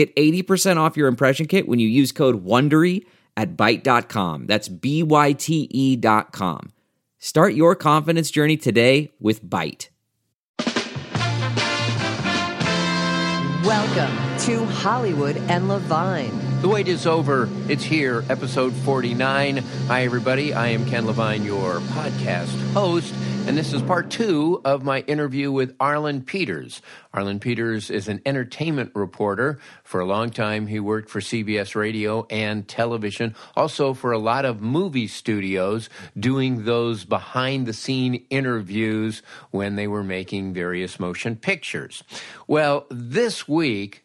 Get 80% off your impression kit when you use code WONDERY at Byte.com. That's B-Y-T-E dot com. Start your confidence journey today with Byte. Welcome to Hollywood and Levine. The wait is over. It's here, episode 49. Hi, everybody. I am Ken Levine, your podcast host, and this is part two of my interview with Arlen Peters. Arlen Peters is an entertainment reporter. For a long time, he worked for CBS radio and television, also for a lot of movie studios, doing those behind the scene interviews when they were making various motion pictures. Well, this week,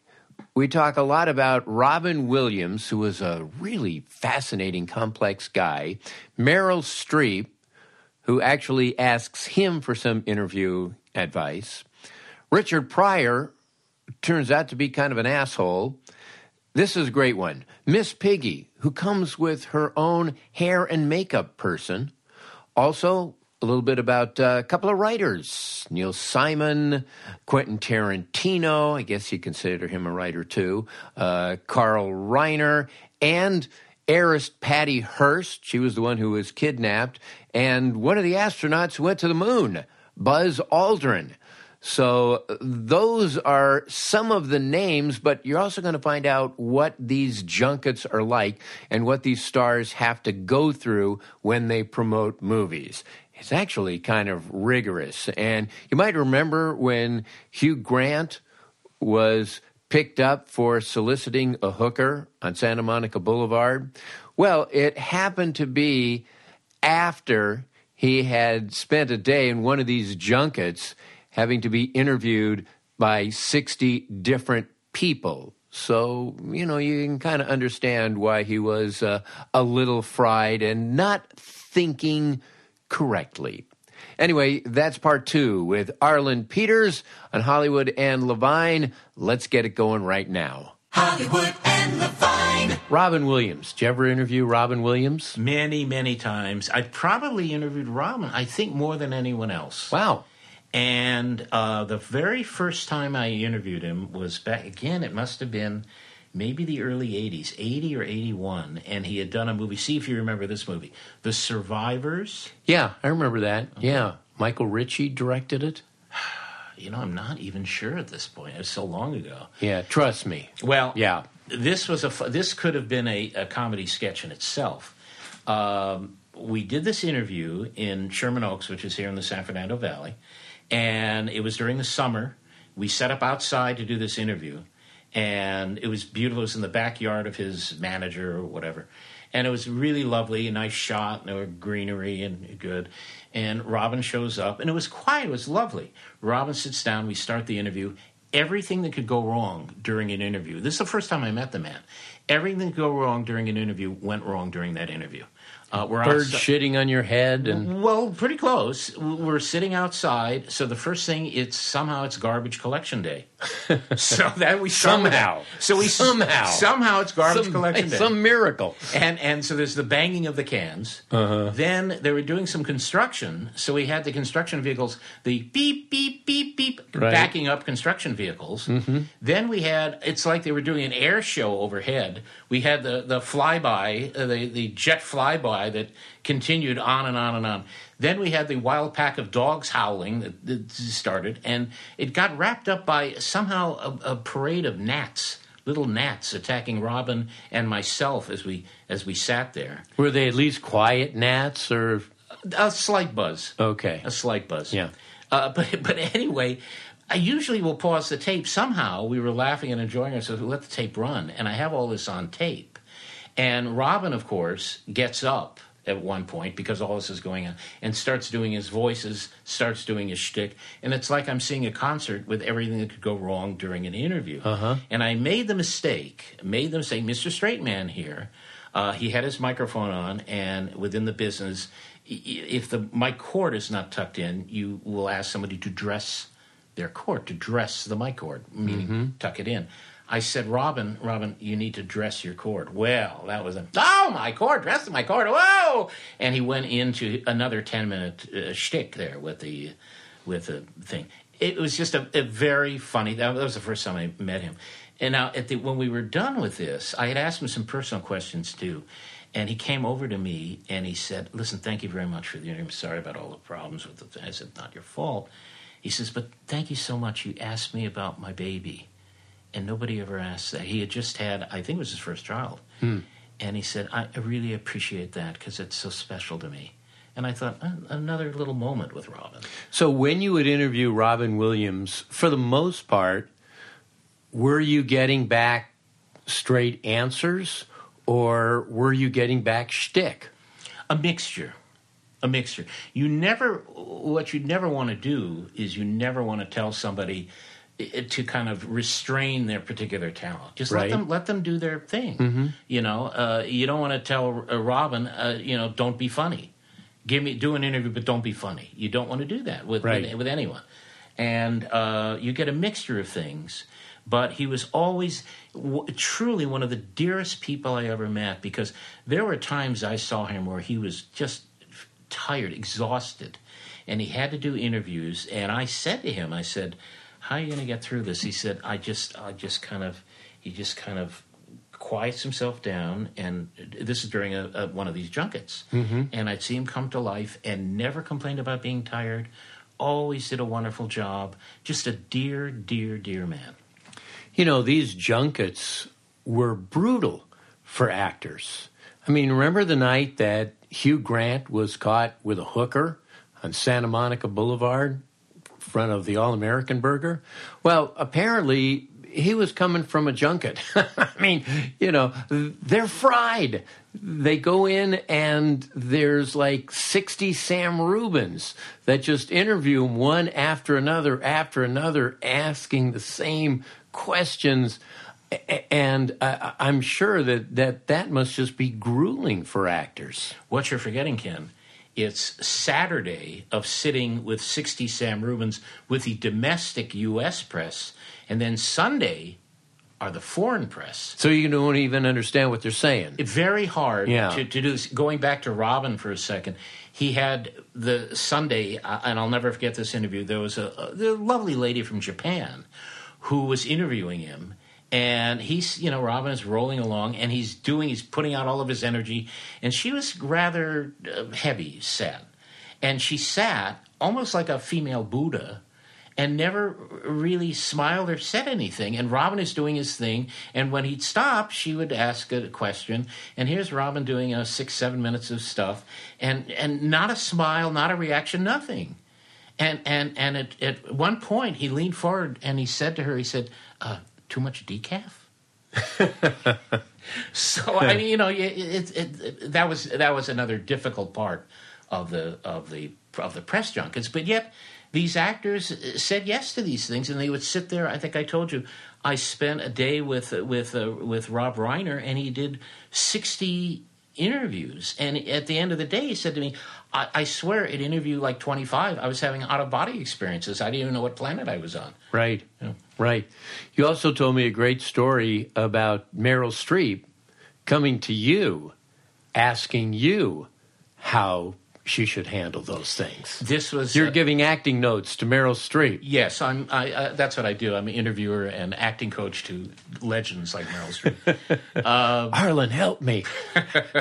we talk a lot about Robin Williams, who was a really fascinating, complex guy, Meryl Streep, who actually asks him for some interview advice, Richard Pryor turns out to be kind of an asshole. This is a great one. Miss Piggy, who comes with her own hair and makeup person. Also, a little bit about uh, a couple of writers Neil Simon, Quentin Tarantino, I guess you consider him a writer too, uh, Carl Reiner, and heiress Patty Hearst. She was the one who was kidnapped, and one of the astronauts who went to the moon, Buzz Aldrin. So those are some of the names, but you're also going to find out what these junkets are like and what these stars have to go through when they promote movies. It's actually kind of rigorous. And you might remember when Hugh Grant was picked up for soliciting a hooker on Santa Monica Boulevard. Well, it happened to be after he had spent a day in one of these junkets having to be interviewed by 60 different people. So, you know, you can kind of understand why he was uh, a little fried and not thinking correctly. Anyway, that's part two with Arlen Peters on Hollywood and Levine. Let's get it going right now. Hollywood and Levine. Robin Williams. Did you ever interview Robin Williams? Many, many times. I probably interviewed Robin, I think, more than anyone else. Wow. And uh, the very first time I interviewed him was back, again, it must have been maybe the early 80s, 80 or 81. And he had done a movie. See if you remember this movie The Survivors. Yeah, I remember that. Yeah. Michael Ritchie directed it. You know, I'm not even sure at this point. It's so long ago. Yeah, trust me. Well, Yeah. this was a this could have been a, a comedy sketch in itself. Um, we did this interview in Sherman Oaks, which is here in the San Fernando Valley, and it was during the summer. We set up outside to do this interview, and it was beautiful. It was in the backyard of his manager or whatever, and it was really lovely, a nice shot, and there were greenery and good. And Robin shows up, and it was quiet. It was lovely. Robin sits down. We start the interview. Everything that could go wrong during an interview. This is the first time I met the man. Everything that could go wrong during an interview went wrong during that interview. Uh, we're Birds outside- shitting on your head and well, pretty close. We're sitting outside, so the first thing it's somehow it's garbage collection day. so that we Somehow. So we Somehow. somehow it's garbage some, collection day. some miracle. And and so there's the banging of the cans. Then they were doing some construction, so we had the construction vehicles, the beep beep beep beep, Right. backing up construction vehicles. Then we had it's like they were doing an air show overhead. We had the the flyby, uh, the the jet flyby that continued on and on and on. Then we had the wild pack of dogs howling that, that started, and it got wrapped up by somehow a, a parade of gnats little gnats attacking Robin and myself as we as we sat there. Were they at least quiet gnats or A slight buzz. okay? A slight buzz. Yeah. Uh, but but anyway, I usually will pause the tape. Somehow we were laughing and enjoying ourselves. We let the tape run, and I have all this on tape. And Robin, of course, gets up at one point because all this is going on and starts doing his voices, starts doing his shtick, and it's like I'm seeing a concert with everything that could go wrong during an interview. Uh-huh. And I made the mistake, made the mistake, Mr. Straight Man here. Uh, he had his microphone on, and within the business, if the mic cord is not tucked in, you will ask somebody to dress their cord, to dress the mic cord, meaning tuck it in. I said, Robin, Robin, you need to dress your cord. Well, that was a, oh, my cord, dress my cord, whoa! And he went into another 10 minute uh, shtick there with the, with the thing. It was just a, a very funny, that was the first time I met him. And now, at the, when we were done with this, I had asked him some personal questions too. And he came over to me and he said, Listen, thank you very much for the interview. I'm sorry about all the problems with the thing. I said, Not your fault. He says, But thank you so much. You asked me about my baby. And nobody ever asked that. He had just had, I think it was his first child. And he said, I really appreciate that because it's so special to me. And I thought, "Uh, another little moment with Robin. So when you would interview Robin Williams, for the most part, were you getting back straight answers or were you getting back shtick? a mixture a mixture you never what you never want to do is you never want to tell somebody to kind of restrain their particular talent just Right. let them let them do their thing you know uh, you don't want to tell uh, robin uh, you know don't be funny give me do an interview but don't be funny you don't want to do that with Right. with, with anyone and uh, you get a mixture of things but he was always w- truly one of the dearest people I ever met because there were times I saw him where he was just tired, exhausted, and he had to do interviews. And I said to him, I said, "How are you going to get through this?" He said, "I just, I just kind of, he just kind of." quiets himself down and this is during a, a, one of these junkets mm-hmm. and i'd see him come to life and never complained about being tired always did a wonderful job just a dear dear dear man You know, these junkets were brutal for actors. I mean, remember the night that Hugh Grant was caught with a hooker on Santa Monica Boulevard front of the All American Burger? Well, apparently he was coming from a junket. I mean, you know, they're fried. They go in and there's like 60 Sam Rubins that just interview him one after another after another, asking the same questions. And I'm sure that, that that must just be grueling for actors. What you're forgetting, Ken, it's Saturday of sitting with 60 Sam Rubins with the domestic U.S. press, and then Sunday are the foreign press. So you don't even understand what they're saying. It's Very hard Yeah. to, to do this. Going back to Robin for a second, he had the Sunday, uh, and I'll never forget this interview. There was a, a the lovely lady from Japan who was interviewing him. And he's, you know, Robin is rolling along and he's doing, he's putting out all of his energy. And she was rather uh, heavy set. And she sat almost like a female Buddha and never really smiled or said anything. And Robin is doing his thing. And when he'd stop, she would ask a question. And here's Robin doing uh, six, seven minutes of stuff. And, and not a smile, not a reaction, nothing. And and and at, at one point he leaned forward and he said to her, he said, uh, "Too much decaf." so I mean, you know, it, it, it, it, that was that was another difficult part of the of the of the press junkets. But yet, these actors said yes to these things, and they would sit there. I think I told you, I spent a day with with uh, with Rob Reiner, and he did sixty interviews. And at the end of the day, he said to me, I, I swear, at interview like 25, I was having out of body experiences. I didn't even know what planet I was on. Right. Right. You also told me a great story about Meryl Streep coming to you, asking you how she should handle those things. This was. You're uh, giving acting notes to Meryl Streep. Yes, I'm. I, uh, that's what I do. I'm an interviewer and acting coach to legends like Meryl Streep. Arlen, help me.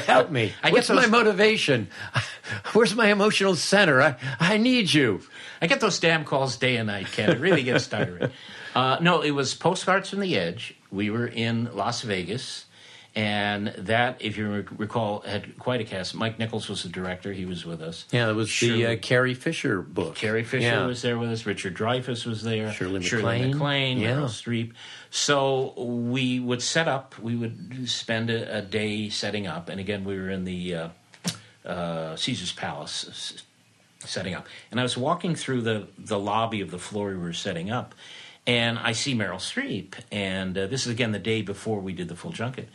help me. I What's get my motivation? Where's my emotional center? I, I need you. I get those damn calls day and night, Ken. It really gets tiring. Uh, no, it was postcards from the edge we were in Las Vegas, and that, if you recall, had quite a cast. Mike Nichols was the director; he was with us. Yeah, that was Shirley- the uh, Carrie Fisher book. Carrie Fisher Yeah. was there with us. Richard Dreyfuss was there. Shirley Shirley MacLaine. Yeah. Meryl Streep. So we would set up. We would spend a, a day setting up, and again, we were in the uh, uh, Caesar's Palace setting up. And I was walking through the the lobby of the floor we were setting up, and I see Meryl Streep. And uh, this is again the day before we did the full junket,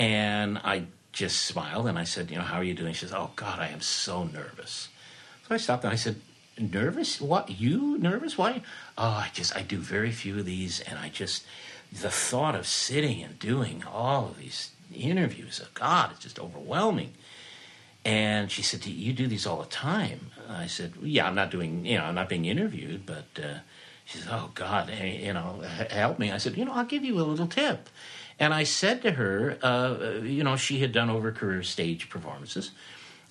and I just smiled and I said, you know, how are you doing? She says, oh God, I am so nervous. So I stopped and I said, nervous? What? You nervous? Why? Oh, I just, I do very few of these, and I just, the thought of sitting and doing all of these interviews, oh God, it's just overwhelming. And she said, "Do you do these all the time?" I said, "Yeah, I'm not doing, you know, I'm not being interviewed, but." Uh, she said, "Oh God, eh, you know, help me." I said, "You know, I'll give you a little tip." And I said to her, uh, you know, she had done over career stage performances,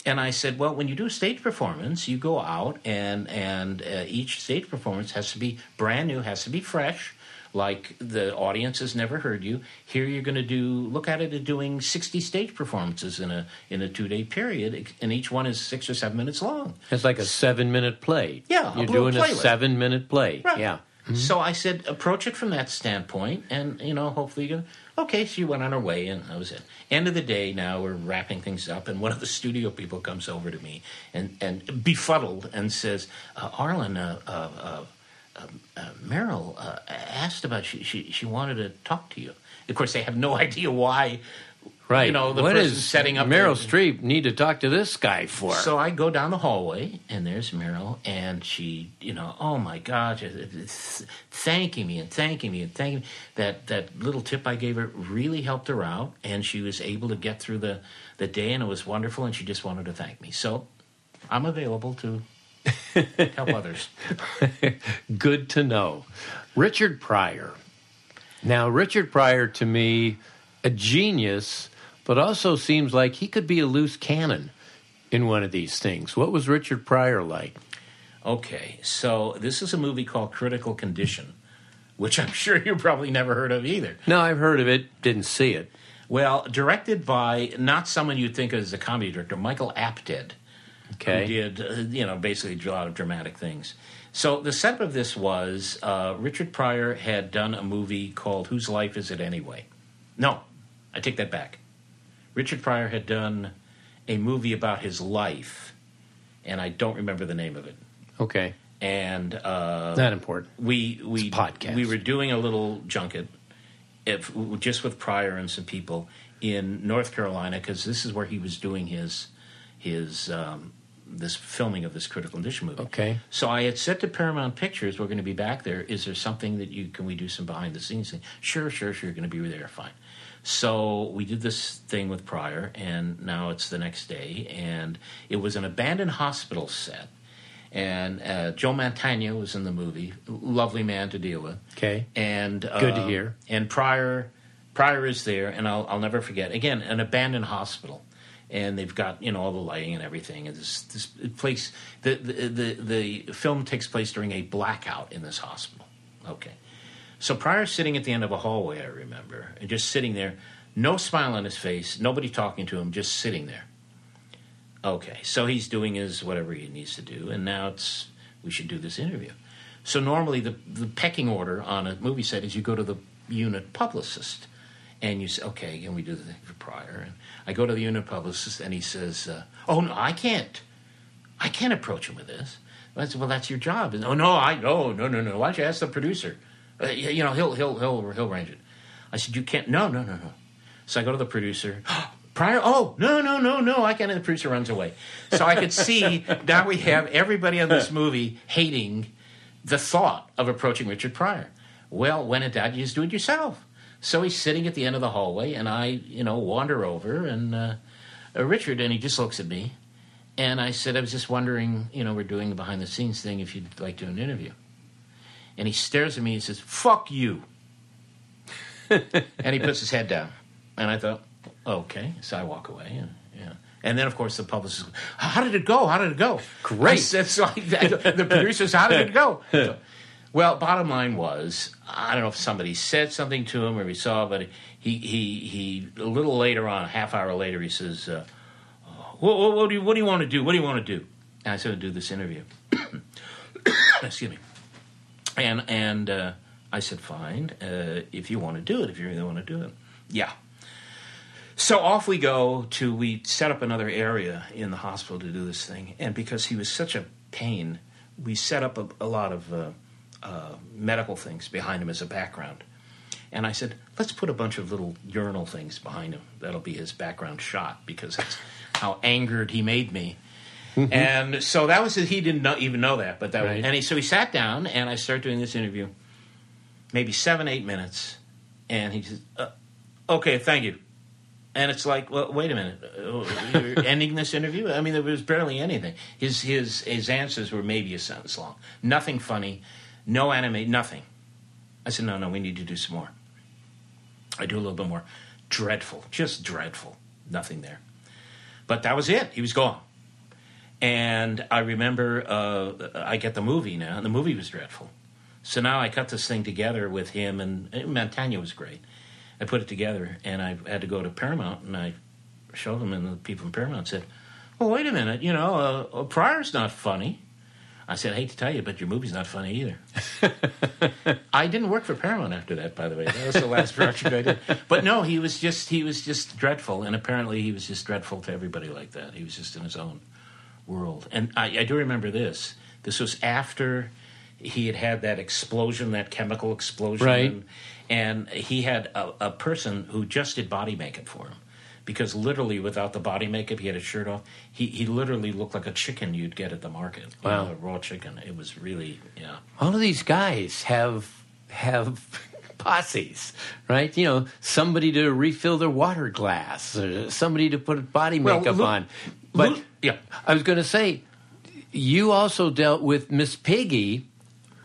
and I said, "Well, when you do a stage performance, you go out and and uh, each stage performance has to be brand new, has to be fresh." Like the audience has never heard you. Here you're going to do. Look at it as doing 60 stage performances in a in a two day period, and each one is six or seven minutes long. It's like a seven minute play. Yeah, You're doing a playlist. seven minute play. Right. Yeah. So I said, approach it from that standpoint, and you know, hopefully you go. Okay, she went on her way, and that was it. End of the day, now we're wrapping things up, and one of the studio people comes over to me and and befuddled and says, uh, "Arlen, uh, uh, uh, uh, Meryl uh, asked about she, she she wanted to talk to you." Of course, they have no idea why. Right. You know, the what person setting up Meryl the- Streep need to talk to this guy for? So I go down the hallway, and there's Meryl, and she, you know, oh my gosh, it- it- it's thanking me and thanking me and thanking me. That that little tip I gave her really helped her out, and she was able to get through the the day, and it was wonderful. And she just wanted to thank me. So I'm available to help others. Good to know. Richard Pryor. Now, Richard Pryor to me, a genius, but also seems like he could be a loose cannon in one of these things. What was Richard Pryor like? Okay, so this is a movie called Critical Condition, which I'm sure you probably never heard of either. No, I've heard of it, didn't see it. Well, directed by not someone you'd think of as a comedy director, Michael Apted. Okay. who did uh, you know basically a lot of dramatic things. So the setup of this was uh, Richard Pryor had done a movie called Whose Life Is It Anyway? No, I take that back. Richard Pryor had done a movie about his life, and I don't remember the name of it. Okay. And uh, Not important. we we It's a podcast. we were doing a little junket, if, just with Pryor and some people in North Carolina because this is where he was doing his his um, this filming of this critical condition movie. Okay. So I had said to Paramount Pictures, "We're going to be back there. Is there something that you can we do some behind the scenes thing? Sure, sure, sure. You're going to be there. Fine." So we did this thing with Pryor, and now it's the next day, and it was an abandoned hospital set. And uh, Joe Mantegna was in the movie, lovely man to deal with. Okay. and uh, Good to hear. And Pryor, Pryor is there, and I'll, I'll never forget. Again, an abandoned hospital, and they've got you know all the lighting and everything. And this this place, the the the, the film takes place during a blackout in this hospital. Okay, so Pryor's sitting at the end of a hallway, I remember, and just sitting there, no smile on his face, nobody talking to him, just sitting there. Okay, so he's doing his whatever he needs to do, and now it's we should do this interview. So normally the the pecking order on a movie set is you go to the unit publicist, and you say, okay, can we do the thing for Pryor? And I go to the unit publicist, and he says, uh, oh no, I can't, I can't approach him with this. I said, well, that's your job. And, oh no, I no no no no. Why don't you ask the producer? Uh, you know he'll he'll he'll he'll arrange it. I said, you can't. No no no no. So I go to the producer. Pryor, oh no no no no! I can't. And the producer runs away. So I could see now we have everybody on this movie hating the thought of approaching Richard Pryor. Well, when in doubt, you just do it yourself. So he's sitting at the end of the hallway, and I, you know, wander over and uh, uh, Richard, and he just looks at me, and I said, I was just wondering, you know, we're doing the behind the scenes thing. If you'd like to do an interview, and he stares at me and says, "Fuck you," and he puts his head down, and I thought, okay, so I walk away, and yeah. And then, of course, the publicist. How did it go? How did it go? Great. Said, so I, the producer says, "How did it go?" So, Well, bottom line was, I don't know if somebody said something to him or he saw, but he he he a little later on, a half hour later, he says, uh, what, what, what do you what do you want to do? What do you want to do?" And I said, "To do this interview." Excuse me. And and uh, I said, "Fine, uh, if you want to do it, if you really want to do it, yeah." So off we go to we set up another area in the hospital to do this thing, and because he was such a pain, we set up a, a lot of uh, uh, medical things behind him as a background. And I said, let's put a bunch of little urinal things behind him. That'll be his background shot because that's how angered he made me. And so that was he didn't know, even know that, but that was, and he, so he sat down and I started doing this interview, maybe seven eight minutes, and he says, uh, "Okay, thank you." And it's like, well, wait a minute, uh, you're ending this interview? I mean, there was barely anything. His his his answers were maybe a sentence long, nothing funny, no anime, nothing. I said, no, no, we need to do some more. I do a little bit more. Dreadful, just dreadful. Nothing there. But that was it. He was gone. And I remember uh, I get the movie now, and the movie was dreadful. So now I cut this thing together with him, and, and Mantegna was great. I put it together, and I had to go to Paramount, and I showed them, and the people from Paramount said, "Well, wait a minute, you know, uh, Pryor's not funny." I said, "I hate to tell you, but your movie's not funny either." I didn't work for Paramount after that, by the way. That was the last project I did. But no, he was just he was just dreadful, and apparently he was just dreadful to everybody like that. He was just in his own world. And I, I do remember this. This was after he had had that explosion, that chemical explosion, Right. and, and he had a, a person who just did body makeup for him. Because literally, without the body makeup, he had his shirt off. He he literally looked like a chicken you'd get at the market. you Wow. know, raw chicken. It was really yeah. all of these guys have have posses, right? You know, somebody to refill their water glass, somebody to put body Well, makeup Lu- on. But Lu- yeah. I was going to say, you also dealt with Miss Piggy,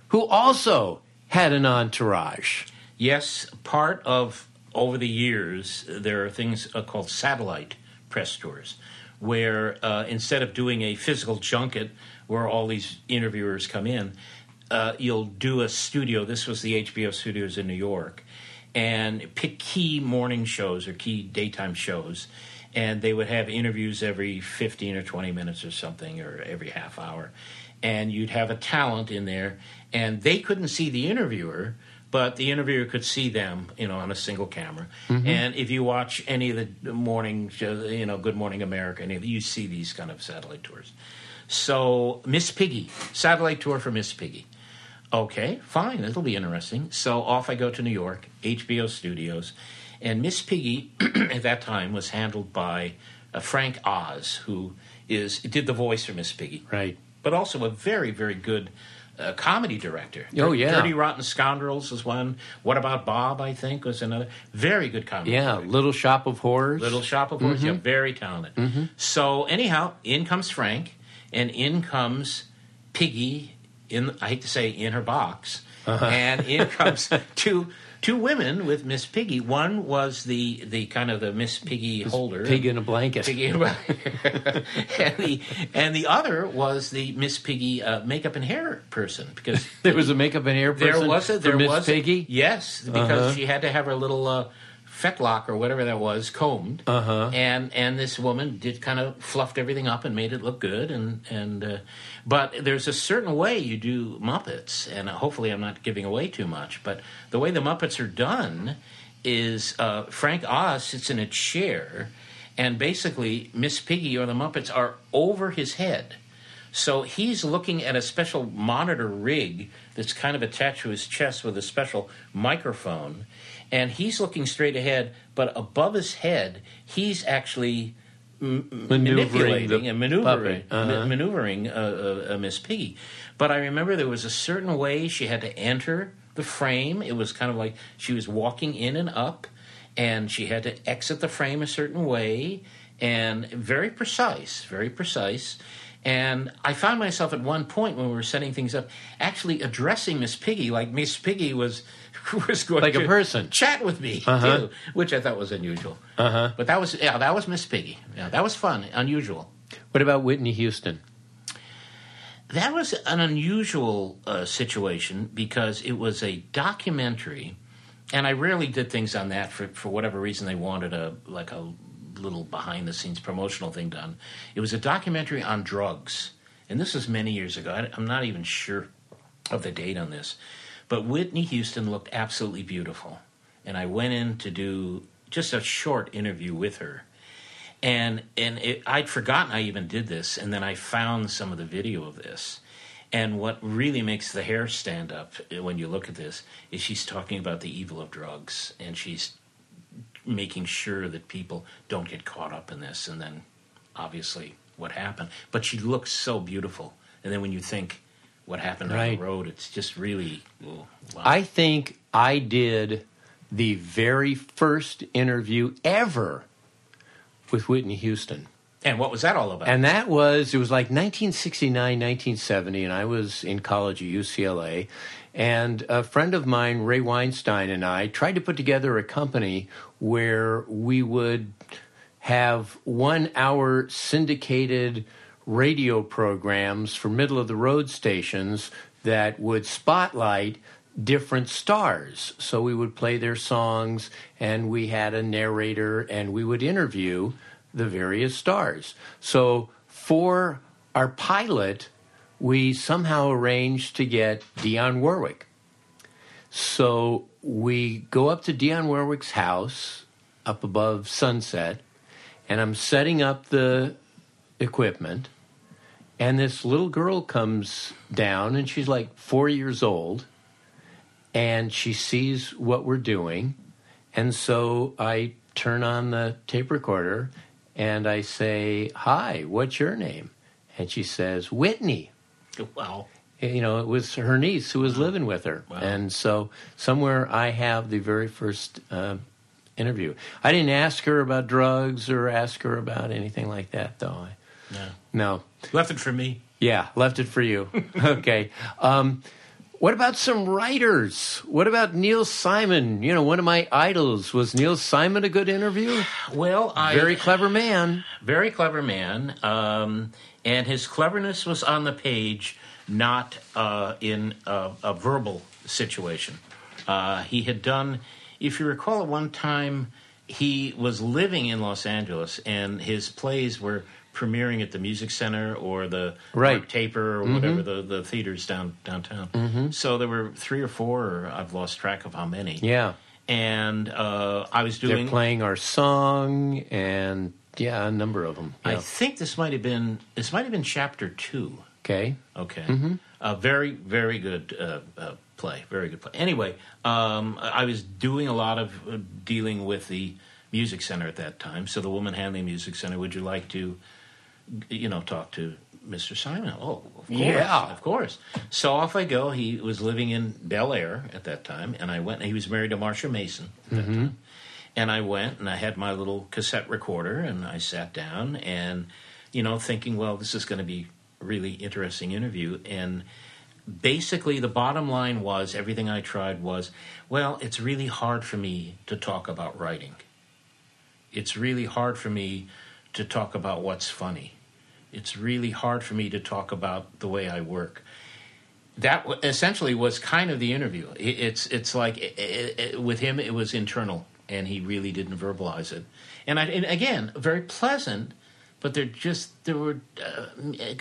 who also had an entourage. Yes, part of over the years there are things uh, called satellite press tours, where uh, instead of doing a physical junket where all these interviewers come in, uh, you'll do a studio. This was the HBO studios in New York, and pick key morning shows or key daytime shows. And they would have interviews every 15 or 20 minutes or something, or every half hour. And you'd have a talent in there, and they couldn't see the interviewer, but the interviewer could see them, you know, on a single camera. Mm-hmm. And if you watch any of the morning shows, you know, Good Morning America, any of you see these kind of satellite tours. So Miss Piggy, satellite tour for Miss Piggy. Okay, fine, it'll be interesting. So off I go to New York, HBO Studios, and Miss Piggy at that time was handled by uh, Frank Oz, who is did the voice for Miss Piggy, Right. but also a very very good uh, comedy director. Oh, yeah. Dirty Rotten Scoundrels was one. What about Bob? I think was another very good comedy. Yeah, director. Little Shop of Horrors. Little Shop of Horrors. Yeah, very talented. So anyhow, in comes Frank, and in comes Piggy. In I hate to say in her box, and in comes two two women with Miss Piggy. One was the the kind of the Miss Piggy holder, Pig in a blanket. Piggy, and the and the other was the Miss Piggy uh, makeup and hair person because There was a makeup and hair person there was a for there Miss was Piggy. Yes, because Uh-huh. she had to have her little uh, fetlock or whatever that was combed. Uh-huh. And and this woman did kind of fluffed everything up and made it look good. And and uh, but there's a certain way you do Muppets, and hopefully I'm not giving away too much. But the way the Muppets are done is uh, Frank Oz sits in a chair, and basically Miss Piggy or the Muppets are over his head. So he's looking at a special monitor rig that's kind of attached to his chest with a special microphone, and he's looking straight ahead. But above his head, he's actually m- Maneuvering manipulating and maneuvering. Uh-huh. ma- maneuvering uh, uh, uh, Miss Piggy. But I remember there was a certain way she had to enter the frame. It was kind of like she was walking in and up, and she had to exit the frame a certain way, and very precise, very precise. And I found myself at one point when we were setting things up, actually addressing Miss Piggy like Miss Piggy was was going Like a to person. chat with me Uh-huh. too, which I thought was unusual. Uh-huh. But that was yeah, that was Miss Piggy. Yeah, that was fun, unusual. What about Whitney Houston? that was an unusual uh, situation because it was a documentary, and I rarely did things on that for for whatever reason they wanted a like a little behind the scenes promotional thing done. It was a documentary on drugs, and this was many years ago. I, I'm not even sure of the date on this, but Whitney Houston looked absolutely beautiful, and I went in to do just a short interview with her and and it, I'd forgotten I even did this, and then I found some of the video of this. And what really makes the hair stand up when you look at this is she's talking about the evil of drugs, and she's making sure that people don't get caught up in this. And then, obviously, what happened. But she looks so beautiful. And then when you think what happened on Right. the road, it's just really oh, wow. I think I did the very first interview ever with Whitney Houston. and what was that all about? And that was, it was like 1969, 1970, and I was in college at UCLA. And a friend of mine, Ray Weinstein, and I tried to put together a company where we would have one hour syndicated radio programs for middle of the road stations that would spotlight different stars. So we would play their songs and we had a narrator and we would interview the various stars. So for our pilot, we somehow arranged to get Dionne Warwick. So we go up to Dionne Warwick's house up above Sunset, and I'm setting up the equipment. And this little girl comes down, and she's like four years old, and she sees what we're doing. And so I turn on the tape recorder and I say, Hi, what's your name? And she says, Whitney wow. you know, it was her niece who was living with her. Wow. And so somewhere I have the very first uh, interview. I didn't ask her about drugs or ask her about anything like that, though. I, No. no. Left it for me. Yeah, left it for you. okay. Um, what about some writers? What about Neil Simon? You know, one of my idols. Was Neil Simon a good interview? Well, I Very clever man. very clever man, um, and his cleverness was on the page, not uh, in a, a verbal situation. Uh, he had done, if you recall, at one time he was living in Los Angeles, and his plays were premiering at the Music Center or the Right. Mark Taper or whatever the, the theaters down downtown. So there were three or four, or I've lost track of how many. Yeah. And uh, I was They're doing. playing our song, and yeah, a number of them. I think this might have been this might have been chapter two. okay. Okay, a very very good uh, uh, play, very good play. Anyway, um, I was doing a lot of uh, dealing with the music center at that time. So the woman handling music center, would you like to, you know, talk to Mr. Simon? Oh, of course, Yeah. of course. So off I go. He was living in Bel Air at that time, and I went. He was married to Marsha Mason. At that mm-hmm. time. And I went and I had my little cassette recorder and I sat down and, you know, thinking, well, this is going to be a really interesting interview. And basically, the bottom line was everything I tried was, well, it's really hard for me to talk about writing. It's really hard for me to talk about what's funny. It's really hard for me to talk about the way I work that essentially was kind of the interview. It's it's like i i i with him, it was internal, and he really didn't verbalize it. And, I, and again, very pleasant, but there just there were uh,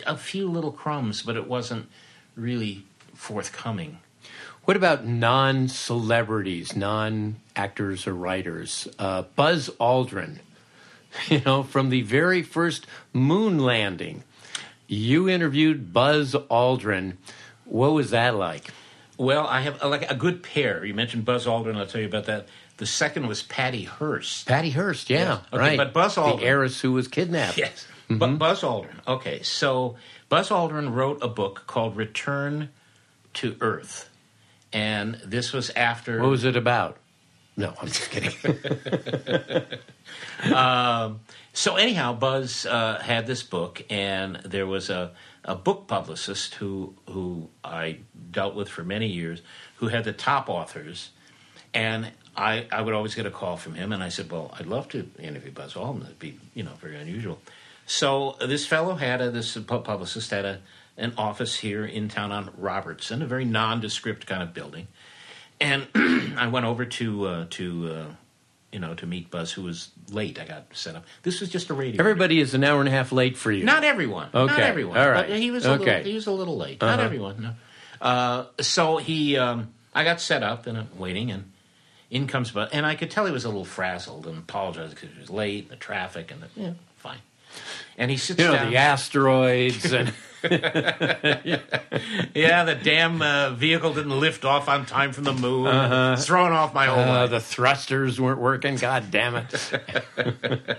a few little crumbs, but it wasn't really forthcoming. What about non celebrities, non actors or writers? Uh, Buzz Aldrin, you know, from the very first moon landing, you interviewed Buzz Aldrin. What was that like? Well, I have uh, like a good pair. You mentioned Buzz Aldrin. I'll tell you about that. The second was Patty Hearst. Patty Hearst, yeah, Yes. Okay, right. but Buzz Aldrin- the heiress who was kidnapped. Yes. But Buzz Aldrin. Okay, so Buzz Aldrin wrote a book called Return to Earth. And this was after What was it about? No, I'm just kidding. So anyhow, Buzz uh, had this book, and there was a, a book publicist who who I dealt with for many years, who had the top authors, and I I would always get a call from him, and I said, well, I'd love to interview Buzz Aldrin. It'd be you know very unusual. So this fellow had a this pu- publicist had a an office here in town on Robertson, a very nondescript kind of building. And I went over to uh, to uh, you know to meet Buzz, who was late. I got set up. This was just a radio. Everybody is an hour and a half late for you. Not everyone. Okay. Not everyone. All right. But he was a Okay. little, he was a little late. Not Uh-huh. everyone. No. Uh, so he, um, I got set up and I'm waiting, and in comes Buzz, and I could tell he was a little frazzled and apologized because he was late, and the traffic, and the, yeah, fine. And he sits You know down. the asteroids and yeah, the damn uh, vehicle didn't lift off on time from the moon. It's throwing off my whole uh, life. the thrusters weren't working. God damn it!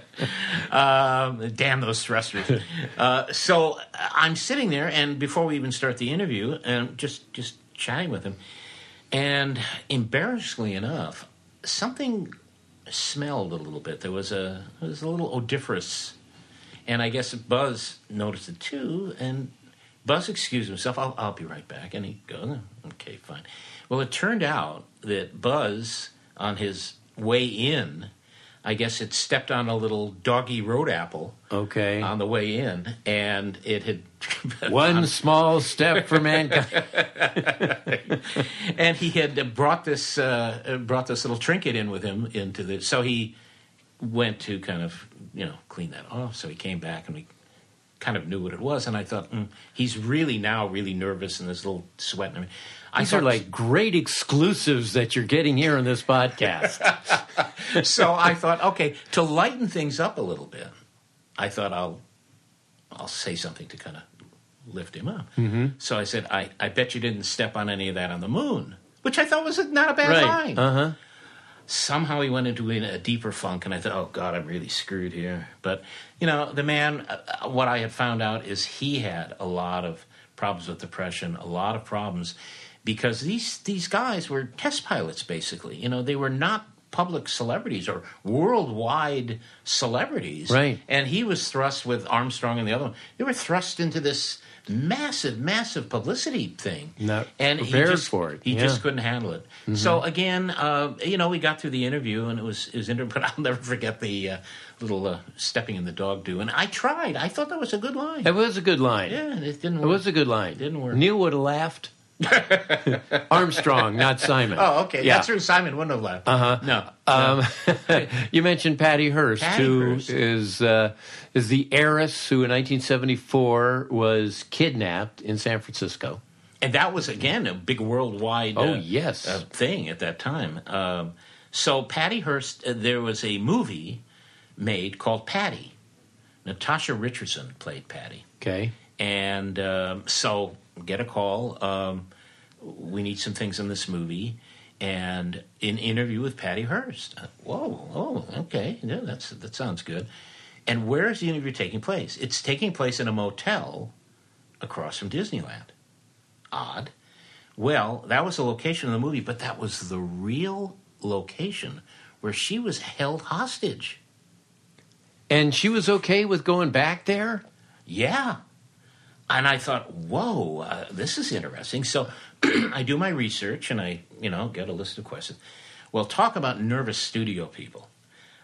Um, damn those thrusters. uh, so uh, I'm sitting there, and before we even start the interview, and just just chatting with him, and embarrassingly enough, something smelled a little bit. There was a there was a little odoriferous, and I guess Buzz noticed it too. And Buzz excused himself. I'll, I'll be right back. And he goes, okay, fine. Well, it turned out that Buzz, on his way in, I guess it stepped on a little doggy road apple Okay, on the way in, and it had one small step for mankind. and he had brought this uh, brought this little trinket in with him into the. So he went to kind of you know clean that off. So he came back and we kind of knew what it was. And I thought mm, he's really now really nervous and this little sweat. And. I These are thought- like great exclusives that you're getting here on this podcast. so I thought, okay, to lighten things up a little bit, I thought I'll I'll say something to kind of lift him up. Mm-hmm. So I said, I, I bet you didn't step on any of that on the moon, which I thought was not a bad right? line. Uh huh. Somehow he went into a deeper funk, and I thought, oh God, I'm really screwed here. But you know, the man, uh, what I had found out is he had a lot of problems with depression, a lot of problems because these these guys were test pilots basically. You know, they were not public celebrities or worldwide celebrities. Right. And he was thrust with Armstrong and the other one. They were thrust into this massive, massive publicity thing. Not and he prepared just, for it. He Yeah. just couldn't handle it. So again, uh, you know, we got through the interview and it was it was inter- but I'll never forget the uh, little uh, stepping in the dog do. And I tried. I thought that was a good line. It was a good line. Yeah, it didn't It was a good line. Didn't work. Neil would have laughed. Armstrong, not Simon. Oh, okay. Yeah. That's true. Simon wouldn't have laughed. Uh huh. No. Um, you mentioned Patty Hearst, Patty who Hearst. is uh, is the heiress who, in 1974, was kidnapped in San Francisco. and that was again a big worldwide Oh, uh, yes. uh, thing at that time. Um, so Patty Hearst, uh, there was a movie made called Patty. Natasha Richardson played Patty, Okay, and um, so get a call. Um, we need some things in this movie. And an interview with Patty Hearst. Uh, Whoa, oh, okay, yeah, that's that sounds good. And where is the interview taking place? It's taking place in a motel across from Disneyland. Odd. Well, that was the location of the movie, but that was the real location where she was held hostage. and she was okay with going back there. Yeah. And I thought, whoa, uh, this is interesting. So I do my research and I, you know, get a list of questions. Well, talk about nervous studio people.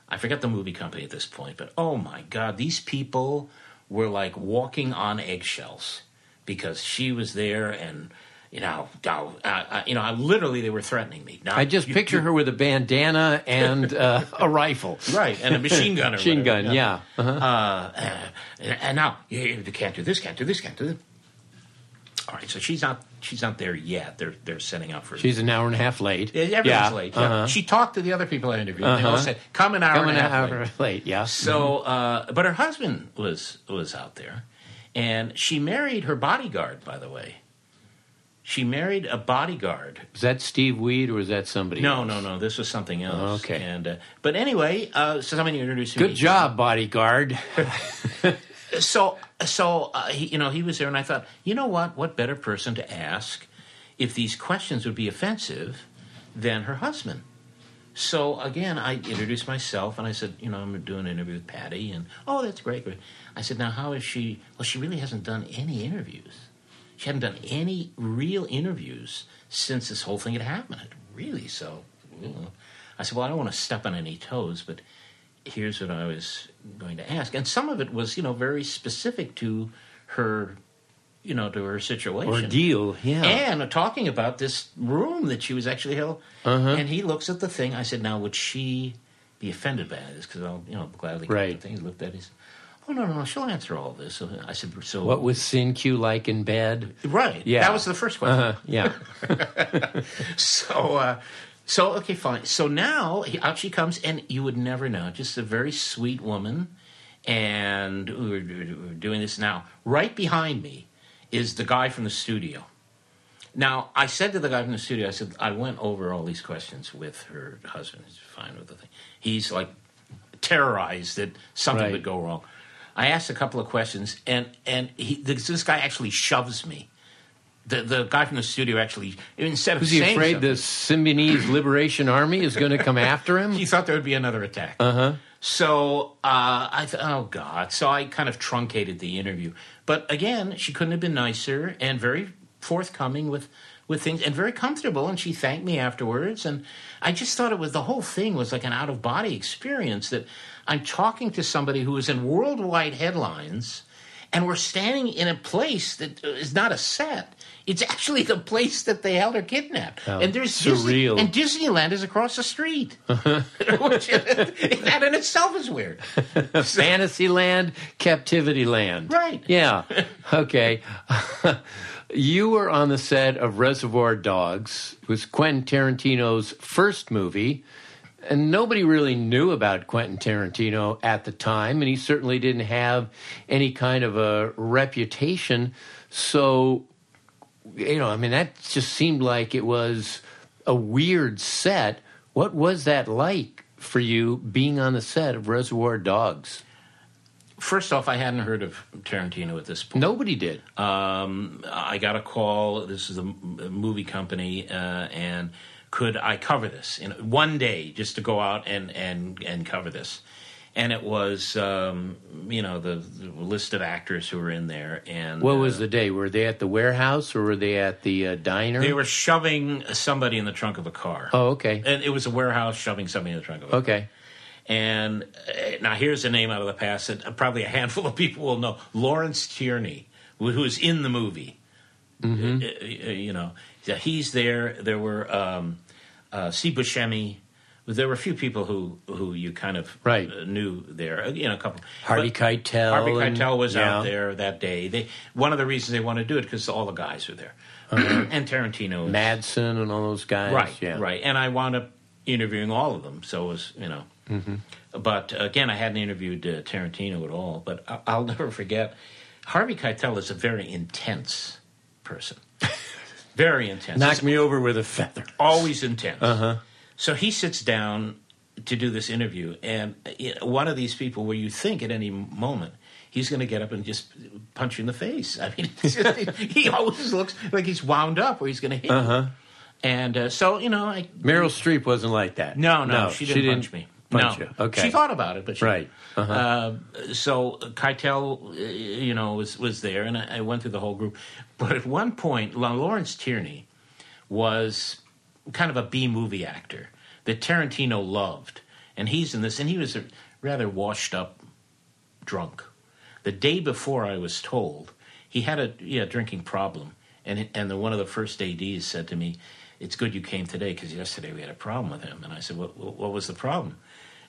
I forget the movie company at this point, but oh my God, these people were like walking on eggshells because she was there and, you know, uh, uh, you know, I, literally they were threatening me. Now, I just you- picture you- her with a bandana and uh, a rifle. Right, and a machine gun or Machine whatever, gun, yeah. Uh-huh. uh, uh, and now you, can't do this, can't do this, can't do this. All right, so she's not she's not there yet. They're they're setting up for. She's an hour and a half late. Yeah, everyone's yeah. late. Yeah. Uh-huh. She talked to the other people I interviewed. and They all Uh-huh. said, "Come an hour Coming and a an half hour late." late. Yeah. So, uh, but her husband was was out there, and she married her bodyguard. By the way, she married a bodyguard. is that Steve Weed or is that somebody? No, else? no, no. This was something else. Okay. And uh, but anyway, uh, so somebody introduced me. Good job, bodyguard. so so uh, he, you know he was there and i thought you know what what better person to ask if these questions would be offensive than her husband so again i introduced myself and i said you know i'm doing an interview with patty and oh that's great great i said now how is she well she really hasn't done any interviews she hadn't done any real interviews since this whole thing had happened really so you know. i said well i don't want to step on any toes but here's what I was going to ask. And some of it was, you know, very specific to her you know, to her situation. Ordeal, yeah. And talking about this room that she was actually held. Uh-huh. And he looks at the thing. I said, now, would she be offended by this? Because I'll, you know, gladly get Right. the thing. He looked at it. He said, oh, no, no, no, she'll answer all this. So I said, so. What was Cinque like in bed? Right. Yeah. That was the first question. Uh-huh. Yeah. So, uh, so okay, fine. So now out she comes, and you would never know. Just a very sweet woman, and we're, we're doing this now. Right behind me is the guy from the studio. Now, I said to the guy from the studio, I said, I went over all these questions with her husband. He's fine with the thing. He's like terrorized that something Right. would go wrong. I asked a couple of questions, and and he, this, this guy actually shoves me. The the guy from the studio actually instead of Was he afraid something- the Symbionese Liberation Army is going to come after him? he thought there would be another attack. Uh huh. So uh, I thought, oh God. So I kind of truncated the interview. But again, she couldn't have been nicer and very forthcoming with with things and very comfortable. And she thanked me afterwards. And I just thought it was the whole thing was like an out of body experience that I'm talking to somebody who is in worldwide headlines. And we're standing in a place that is not a set. It's actually the place that they held her kidnapped. How and there's Disney- surreal. and Disneyland is across the street. Which, that in itself is weird. Fantasyland, Captivity Land. Right. Yeah. Okay. you were on the set of Reservoir Dogs. It was Quentin Tarantino's first movie. And nobody really knew about Quentin Tarantino at the time, and he certainly didn't have any kind of a reputation. So, you know, I mean, that just seemed like it was a weird set. What was that like for you being on the set of Reservoir Dogs? First off, I hadn't heard of Tarantino at this point. Nobody did. Um, I got a call. This is a movie company, uh, and could I cover this in one day just to go out and and and cover this? And it was, um, you know, the, the list of actors who were in there, and What uh, was the day? Were they at the warehouse or were they at the uh, diner? They were shoving somebody in the trunk of a car. Oh, okay. And it was a warehouse shoving somebody in the trunk of a car. Okay. And uh, now here's a name out of the past that probably a handful of people will know: Lawrence Tierney, who is in the movie. Mm-hmm. Uh, uh, you know, he's there. There were um, uh, Steve Buscemi. There were a few people who who you kind of Right. uh, knew there. Uh, You know, a couple. Harvey But Keitel Harvey Keitel was out there that day. They one of the reasons they wanted to do it because all the guys were there, and Tarantino. Madsen and all those guys. Right, Yeah. right. And I wound up interviewing all of them, so it was you know. But again, I hadn't interviewed uh, Tarantino at all. But I- I'll never forget. Harvey Keitel is a very intense person. very intense. Knock me over with a feather. always intense. Uh-huh. So he sits down to do this interview, and one of these people where you think at any moment he's going to get up and just punch you in the face. I mean, just, he always looks like he's wound up, or he's going to hit Uh-huh. you. And uh, so you know, I Meryl Streep wasn't like that. no, no, she, didn't punch me. No, you. Okay. she thought about it, but she Right. Uh-huh. uh, so Keitel, uh, you know, was was there, and I, I went through the whole group. But at one point, La- Lawrence Tierney was kind of a B movie actor that Tarantino loved, and he's in this, and he was a rather washed up drunk. The day before, I was told he had a yeah drinking problem, and and the, one of the first ads said to me, "It's good you came today because yesterday we had a problem with him." And I said, "What what what was the problem?"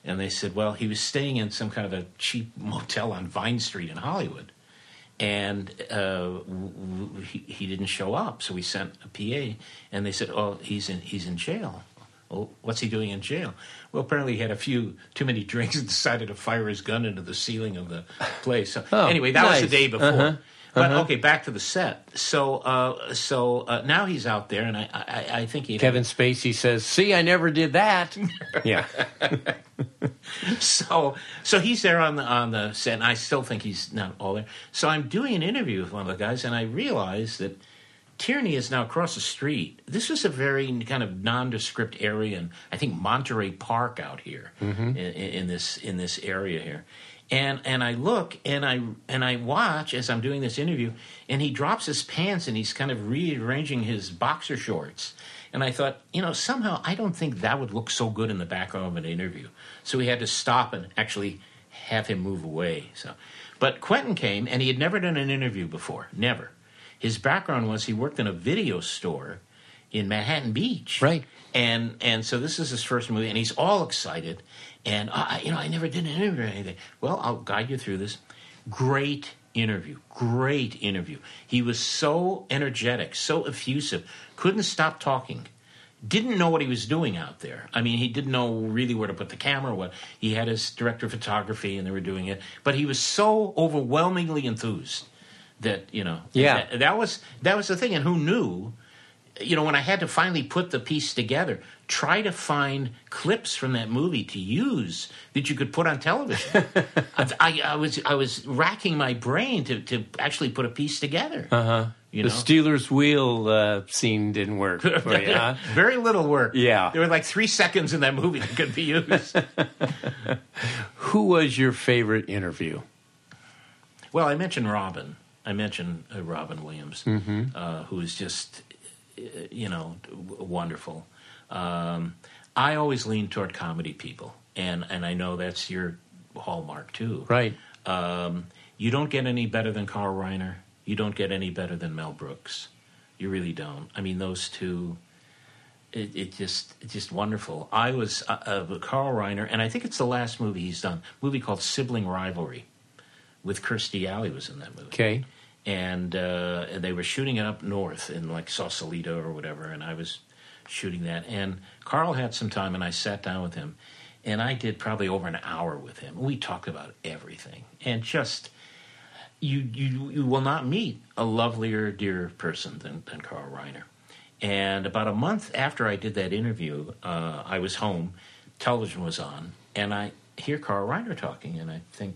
And they said, "Well, he was staying in some kind of a cheap motel on Vine Street in Hollywood." and uh, w- w- he, he didn't show up. So we sent a PA, and they said, "Oh, he's in he's in jail." Well, what's he doing in jail? Well, apparently he had a few too many drinks and decided to fire his gun into the ceiling of the place. So Oh, anyway, that was the day before. Uh-huh. But okay, back to the set. So uh, so uh, now he's out there, and I I, I think he Kevin Spacey says, "See, I never did that." yeah. so so he's there on the on the set and i still think he's not all there so i'm doing an interview with one of the guys and i realize that tierney is now across the street this was a very kind of nondescript area and i think monterey park out here mm-hmm. in, in this in this area here and and i look and i and i watch as i'm doing this interview and he drops his pants and he's kind of rearranging his boxer shorts and I thought, you know, somehow I don't think that would look so good in the background of an interview. So we had to stop and actually have him move away. So, but Quentin came, and he had never done an interview before, never. His background was he worked in a video store in Manhattan Beach. Right. And and so this is his first movie, and he's all excited. And I, you know, I never did an interview or anything. Well, I'll guide you through this. Great interview, great interview. He was so energetic, so effusive, couldn't stop talking. Didn't know what he was doing out there. I mean, he didn't know really where to put the camera. What he had his director of photography, and they were doing it. But he was so overwhelmingly enthused that you know, Yeah. that, that was that was the thing. And who knew? you know, when I had to finally put the piece together, try to find clips from that movie to use that you could put on television. I, I, I was I was racking my brain to, to actually put a piece together. Uh huh. You the know, Stealers Wheel uh, scene didn't work for you, huh? very little work. Yeah. there were like three seconds in that movie that could be used. Who was your favorite interview? Well, I mentioned Robin. I mentioned uh, Robin Williams, uh, who is just, uh, you know, w- wonderful. Um, I always lean toward comedy people, and and I know that's your hallmark too. Right. Um, you don't get any better than Carl Reiner. You don't get any better than Mel Brooks. You really don't. I mean, those two. It, it just it's just wonderful. I was uh, uh, Carl Reiner, and I think it's the last movie he's done. movie called Sibling Rivalry, with Kirstie Alley was in that movie Okay. and uh, they were shooting it up north in like Sausalito or whatever, and I was shooting that. And Carl had some time, and I sat down with him, and I did probably over an hour with him. We talked about everything, and just you you you will not meet a lovelier, dear person than than Carl Reiner. And about a month after I did that interview, uh, I was home, television was on, and I hear Carl Reiner talking, and I think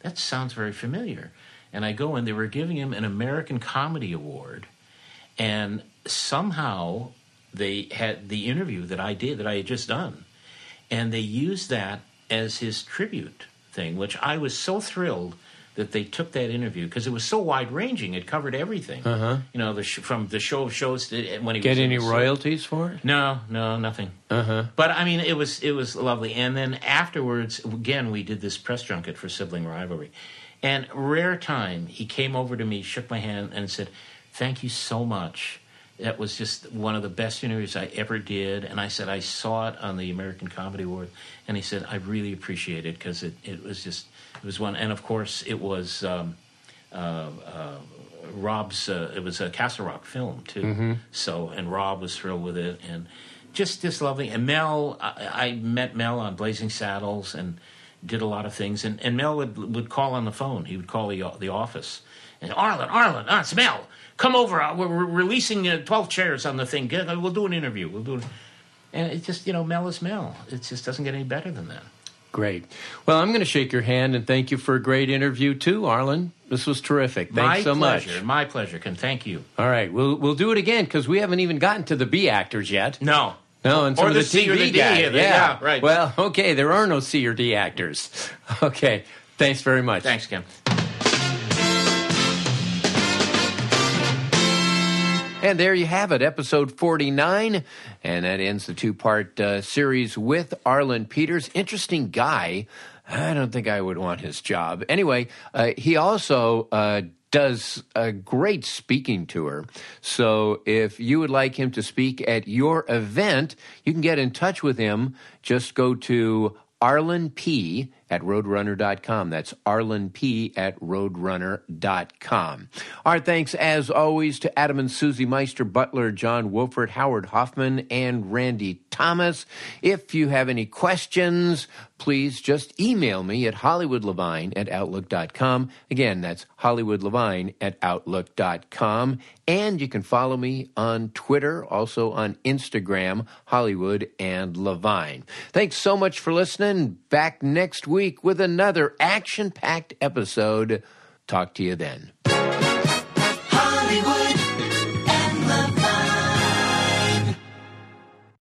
that sounds very familiar. And I go in, they were giving him an American Comedy Award, and somehow they had the interview that I did, that I had just done, and they used that as his tribute thing, which I was so thrilled that they took that interview because it was so wide ranging. It covered everything. Uh-huh. You know, the sh- from the show of shows to when he Get was any royalties for it? no, no, nothing. Uh-huh. But I mean, it was it was lovely. And then afterwards, again, we did this press junket for Sibling Rivalry, and rare time, he came over to me, shook my hand, and said, "Thank you so much." That was just one of the best interviews I ever did. And I said, I saw it on the American Comedy Award. And he said, I really appreciate it because it, it was just, it was one. And of course, it was um, uh, uh, Rob's, uh, it was a Castle Rock film too. So, and Rob was thrilled with it. And just, just lovely. And Mel, I, I met Mel on Blazing Saddles and did a lot of things. And, and Mel would, would call on the phone. He would call the, the office. And Arlen, Arlen, ah, it's Mel. Come over. Uh, We're, releasing uh, 12 chairs on the thing. Uh, we'll do an interview. We'll do it. And it just, you know, Mel is Mel. It just doesn't get any better than that. Great. Well, I'm going to shake your hand and thank you for a great interview too, Arlen. This was terrific. Thanks my so pleasure. much. My pleasure. Can thank you. All right, we'll we'll do it again because we haven't even gotten to the B actors yet. No. No, and some Or of the the C TV or the D, guys. yeah, yeah, right. Well, okay, there are no C or D actors. Okay, thanks very much. Thanks, Ken. And there you have it, episode 49. And that ends the two part uh, series with Arlen Peters. Interesting guy. I don't think I would want his job. Anyway, uh, he also uh, does a great speaking tour. So if you would like him to speak at your event, you can get in touch with him. Just go to Arlen P at roadrunner.com. That's Arlen P at roadrunner.com. Our thanks, as always, to Adam and Susie Meister, Butler, John Wolfert, Howard Hoffman, and Randy Thomas. If you have any questions, please just email me at hollywoodlevine at outlook.com. Again, that's hollywoodlevine at outlook.com. And you can follow me on Twitter, also on Instagram, Hollywood and Levine. Thanks so much for listening. Back next week with another action packed episode. Talk to you then. Hollywood